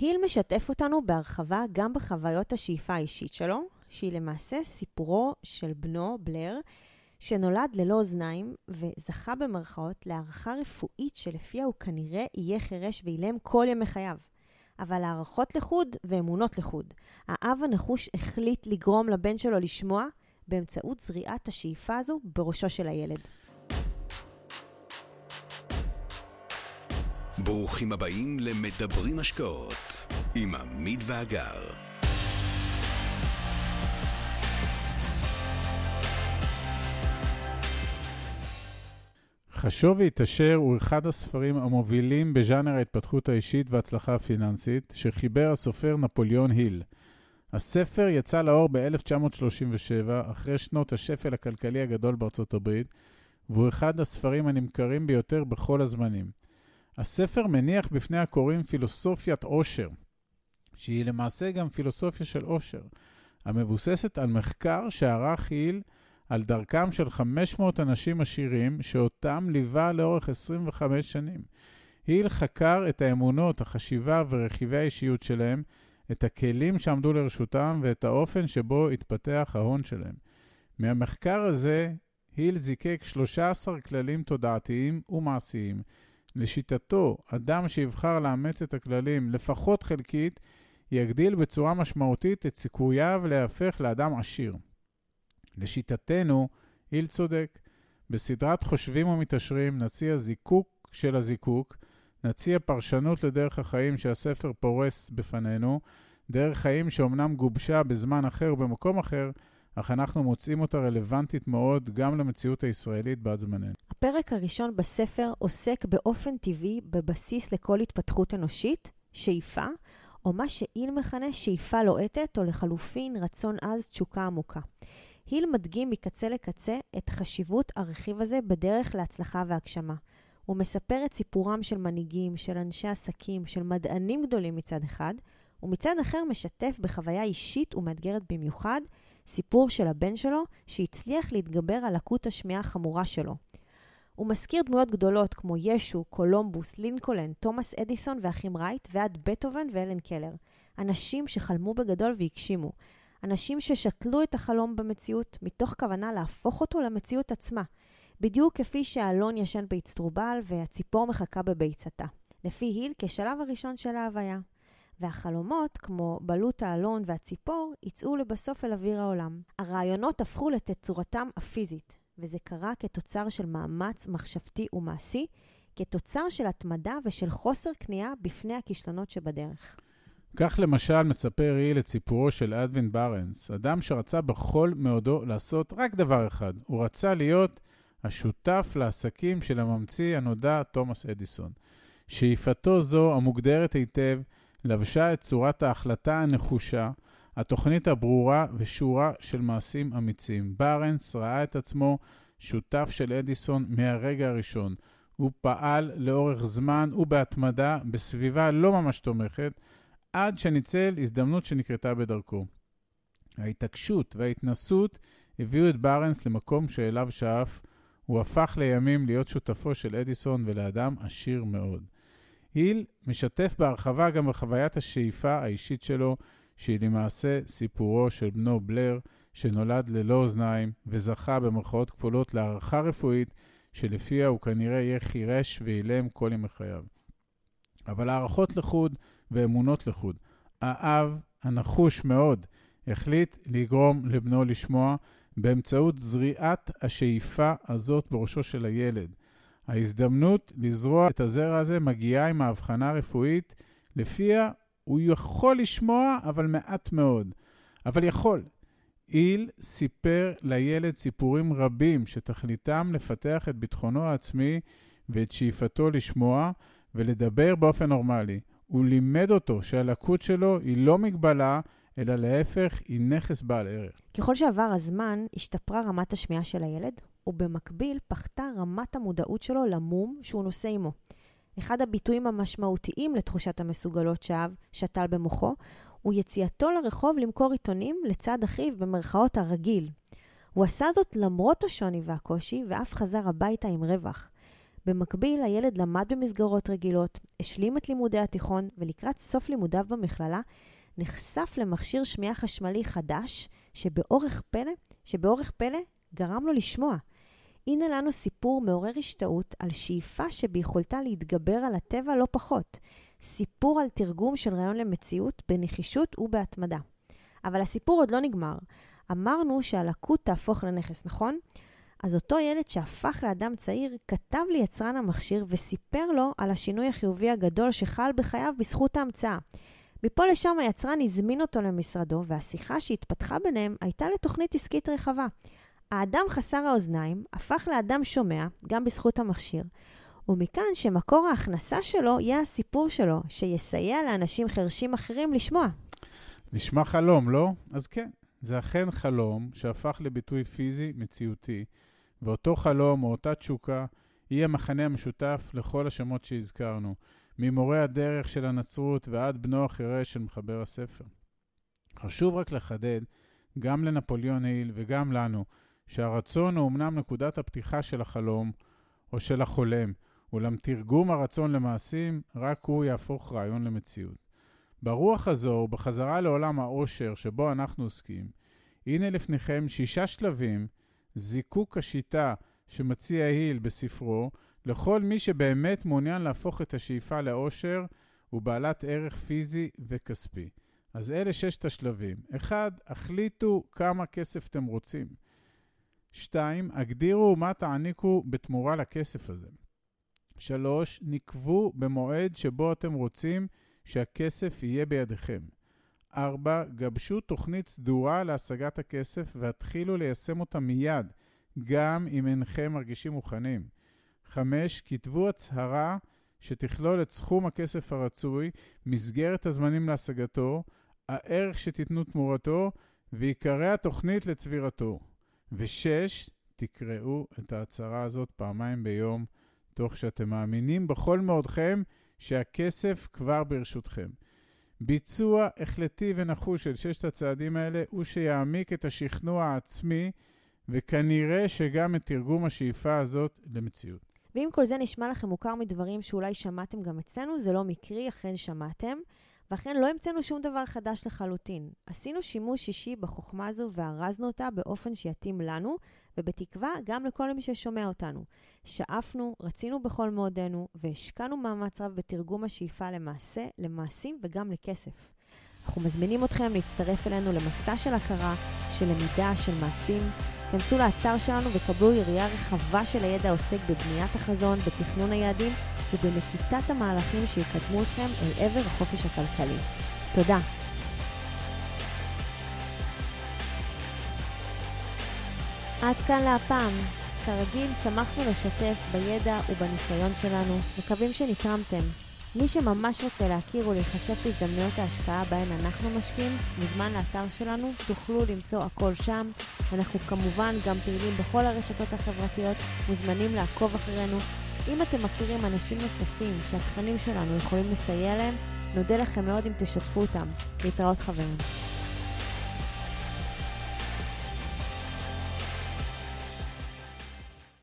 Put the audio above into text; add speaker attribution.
Speaker 1: היל משתף אותנו בהרחבה גם בחוויות השאיפה האישית שלו, שהיא למעשה סיפורו של בנו, בלר, שנולד ללא אוזניים וזכה במרכאות להערכה רפואית שלפיה הוא כנראה יהיה חירש ואילם כל ימי חייו. אבל הערכות לחוד ואמונות לחוד. האב הנחוש החליט לגרום לבן שלו לשמוע באמצעות זריעת השאיפה הזו בראשו של הילד.
Speaker 2: ברוכים הבאים למדברים השקעות עם עמית ואגר.
Speaker 3: חשוב והתעשר הוא אחד הספרים המובילים בז'אנר ההתפתחות האישית וההצלחה הפיננסית, שחיבר הסופר נפוליאון היל. הספר יצא לאור ב-1937, אחרי שנות השפל הכלכלי הגדול בארצות הברית, והוא אחד הספרים הנמכרים ביותר בכל הזמנים. הספר מניח בפני הקוראים פילוסופיית עושר, שהיא למעשה גם פילוסופיה של עושר, המבוססת על מחקר שערך היל על דרכם של 500 אנשים עשירים, שאותם ליווה לאורך 25 שנים. היל חקר את האמונות, החשיבה ורכיבי האישיות שלהם, את הכלים שעמדו לרשותם ואת האופן שבו התפתח ההון שלהם. מהמחקר הזה, היל זיקק 13 כללים תודעתיים ומעשיים. לשיטתו, אדם שיבחר לאמץ את הכללים לפחות חלקית, יגדיל בצורה משמעותית את סיכוייו להפך לאדם עשיר. לשיטתנו, היל צודק. בסדרת חושבים ומתעשרים נציע זיקוק של הזיקוק, נציע פרשנות לדרך החיים שהספר פורס בפנינו, דרך חיים שאומנם גובשה בזמן אחר ובמקום אחר, אך אנחנו מוצאים אותה רלוונטית מאוד גם למציאות הישראלית בת זמננו.
Speaker 1: הפרק הראשון בספר עוסק באופן טבעי בבסיס לכל התפתחות אנושית, שאיפה, או מה שאיל מכנה שאיפה לוהטת, או לחלופין רצון עז תשוקה עמוקה. היל מדגים מקצה לקצה את חשיבות הרכיב הזה בדרך להצלחה והגשמה. הוא מספר את סיפורם של מנהיגים, של אנשי עסקים, של מדענים גדולים מצד אחד, ומצד אחר משתף בחוויה אישית ומאתגרת במיוחד, סיפור של הבן שלו שהצליח להתגבר על לקות השמיעה החמורה שלו. הוא מזכיר דמויות גדולות כמו ישו, קולומבוס, לינקולן, תומאס אדיסון ואחים רייט, ועד בטהובן ואלן קלר. אנשים שחלמו בגדול והגשימו. אנשים ששתלו את החלום במציאות מתוך כוונה להפוך אותו למציאות עצמה, בדיוק כפי שהאלון ישן באצטרובל והציפור מחכה בביצתה. לפי היל כשלב הראשון של ההוויה. והחלומות, כמו בלוט האלון והציפור, יצאו לבסוף אל אוויר העולם. הרעיונות הפכו לתצורתם הפיזית, וזה קרה כתוצר של מאמץ מחשבתי ומעשי, כתוצר של התמדה ושל חוסר כניעה בפני הכישלונות שבדרך.
Speaker 3: כך למשל מספר היל את סיפורו של אדווין ברנס, אדם שרצה בכל מאודו לעשות רק דבר אחד, הוא רצה להיות השותף לעסקים של הממציא הנודע תומאס אדיסון. שאיפתו זו, המוגדרת היטב, לבשה את צורת ההחלטה הנחושה, התוכנית הברורה ושורה של מעשים אמיצים. ברנס ראה את עצמו שותף של אדיסון מהרגע הראשון. הוא פעל לאורך זמן ובהתמדה בסביבה לא ממש תומכת, עד שניצל הזדמנות שנקרתה בדרכו. ההתעקשות וההתנסות הביאו את ברנס למקום שאליו שאף, הוא הפך לימים להיות שותפו של אדיסון ולאדם עשיר מאוד. היל משתף בהרחבה גם בחוויית השאיפה האישית שלו, שהיא למעשה סיפורו של בנו בלר, שנולד ללא אוזניים וזכה במרכאות כפולות להערכה רפואית, שלפיה הוא כנראה יהיה חירש ואילם כל ימי חייו. אבל הערכות לחוד ואמונות לחוד. האב, הנחוש מאוד, החליט לגרום לבנו לשמוע באמצעות זריעת השאיפה הזאת בראשו של הילד. ההזדמנות לזרוע את הזרע הזה מגיעה עם ההבחנה הרפואית, לפיה הוא יכול לשמוע, אבל מעט מאוד. אבל יכול. איל סיפר לילד סיפורים רבים שתכליתם לפתח את ביטחונו העצמי ואת שאיפתו לשמוע ולדבר באופן נורמלי. הוא לימד אותו שהלקות שלו היא לא מגבלה, אלא להפך, היא נכס בעל ערך.
Speaker 1: ככל שעבר הזמן, השתפרה רמת השמיעה של הילד, ובמקביל פחתה רמת המודעות שלו למום שהוא נושא עמו. אחד הביטויים המשמעותיים לתחושת המסוגלות שאב שתל במוחו, הוא יציאתו לרחוב למכור עיתונים לצד אחיו במרכאות הרגיל. הוא עשה זאת למרות השוני והקושי, ואף חזר הביתה עם רווח. במקביל, הילד למד במסגרות רגילות, השלים את לימודי התיכון, ולקראת סוף לימודיו במכללה, נחשף למכשיר שמיעה חשמלי חדש, שבאורך פלא, שבאורך פלא גרם לו לשמוע. הנה לנו סיפור מעורר השתאות על שאיפה שביכולתה להתגבר על הטבע לא פחות. סיפור על תרגום של רעיון למציאות בנחישות ובהתמדה. אבל הסיפור עוד לא נגמר. אמרנו שהלקות תהפוך לנכס, נכון? אז אותו ילד שהפך לאדם צעיר, כתב ליצרן המכשיר וסיפר לו על השינוי החיובי הגדול שחל בחייו בזכות ההמצאה. מפה לשם היצרן הזמין אותו למשרדו, והשיחה שהתפתחה ביניהם הייתה לתוכנית עסקית רחבה. האדם חסר האוזניים הפך לאדם שומע, גם בזכות המכשיר, ומכאן שמקור ההכנסה שלו יהיה הסיפור שלו, שיסייע לאנשים חרשים אחרים לשמוע.
Speaker 3: נשמע חלום, לא? אז כן, זה אכן חלום שהפך לביטוי פיזי מציאותי, ואותו חלום או אותה תשוקה היא המכנה המשותף לכל השמות שהזכרנו, ממורה הדרך של הנצרות ועד בנו החירש של מחבר הספר. חשוב רק לחדד, גם לנפוליאון היל וגם לנו, שהרצון הוא אמנם נקודת הפתיחה של החלום או של החולם, אולם תרגום הרצון למעשים, רק הוא יהפוך רעיון למציאות. ברוח הזו ובחזרה לעולם העושר שבו אנחנו עוסקים, הנה לפניכם שישה שלבים, זיקוק השיטה שמציע היל בספרו, לכל מי שבאמת מעוניין להפוך את השאיפה לאושר ובעלת ערך פיזי וכספי. אז אלה ששת השלבים. אחד, החליטו כמה כסף אתם רוצים. שתיים, הגדירו מה תעניקו בתמורה לכסף הזה. שלוש, נקבו במועד שבו אתם רוצים שהכסף יהיה בידיכם. ארבע, גבשו תוכנית סדורה להשגת הכסף והתחילו ליישם אותה מיד, גם אם אינכם מרגישים מוכנים. חמש, כתבו הצהרה שתכלול את סכום הכסף הרצוי, מסגרת הזמנים להשגתו, הערך שתיתנו תמורתו ועיקרי התוכנית לצבירתו. ושש, תקראו את ההצהרה הזאת פעמיים ביום, תוך שאתם מאמינים בכל מאודכם שהכסף כבר ברשותכם. ביצוע החלטי ונחוש של ששת הצעדים האלה הוא שיעמיק את השכנוע העצמי, וכנראה שגם את תרגום השאיפה הזאת למציאות.
Speaker 1: ואם כל זה נשמע לכם מוכר מדברים שאולי שמעתם גם אצלנו, זה לא מקרי, אכן שמעתם. ואכן לא המצאנו שום דבר חדש לחלוטין. עשינו שימוש אישי בחוכמה הזו וארזנו אותה באופן שיתאים לנו, ובתקווה גם לכל מי ששומע אותנו. שאפנו, רצינו בכל מאודנו, והשקענו מאמץ רב בתרגום השאיפה למעשה, למעשים וגם לכסף. אנחנו מזמינים אתכם להצטרף אלינו למסע של הכרה, של למידה, של מעשים. כנסו לאתר שלנו וקבלו יריעה רחבה של הידע העוסק בבניית החזון, בתכנון היעדים ובנקיטת המהלכים שיקדמו אתכם אל עבר החופש הכלכלי. תודה. עד כאן להפעם. כרגיל, שמחנו לשתף בידע ובניסיון שלנו, מקווים שנתרמתם. מי שממש רוצה להכיר ולהיחשף להזדמנויות ההשקעה בהן אנחנו משקיעים, מוזמן לאתר שלנו, תוכלו למצוא הכל שם. אנחנו כמובן גם פעילים בכל הרשתות החברתיות, מוזמנים לעקוב אחרינו. אם אתם מכירים אנשים נוספים שהתכנים שלנו יכולים לסייע להם, נודה לכם מאוד אם תשתפו אותם. להתראות חברים.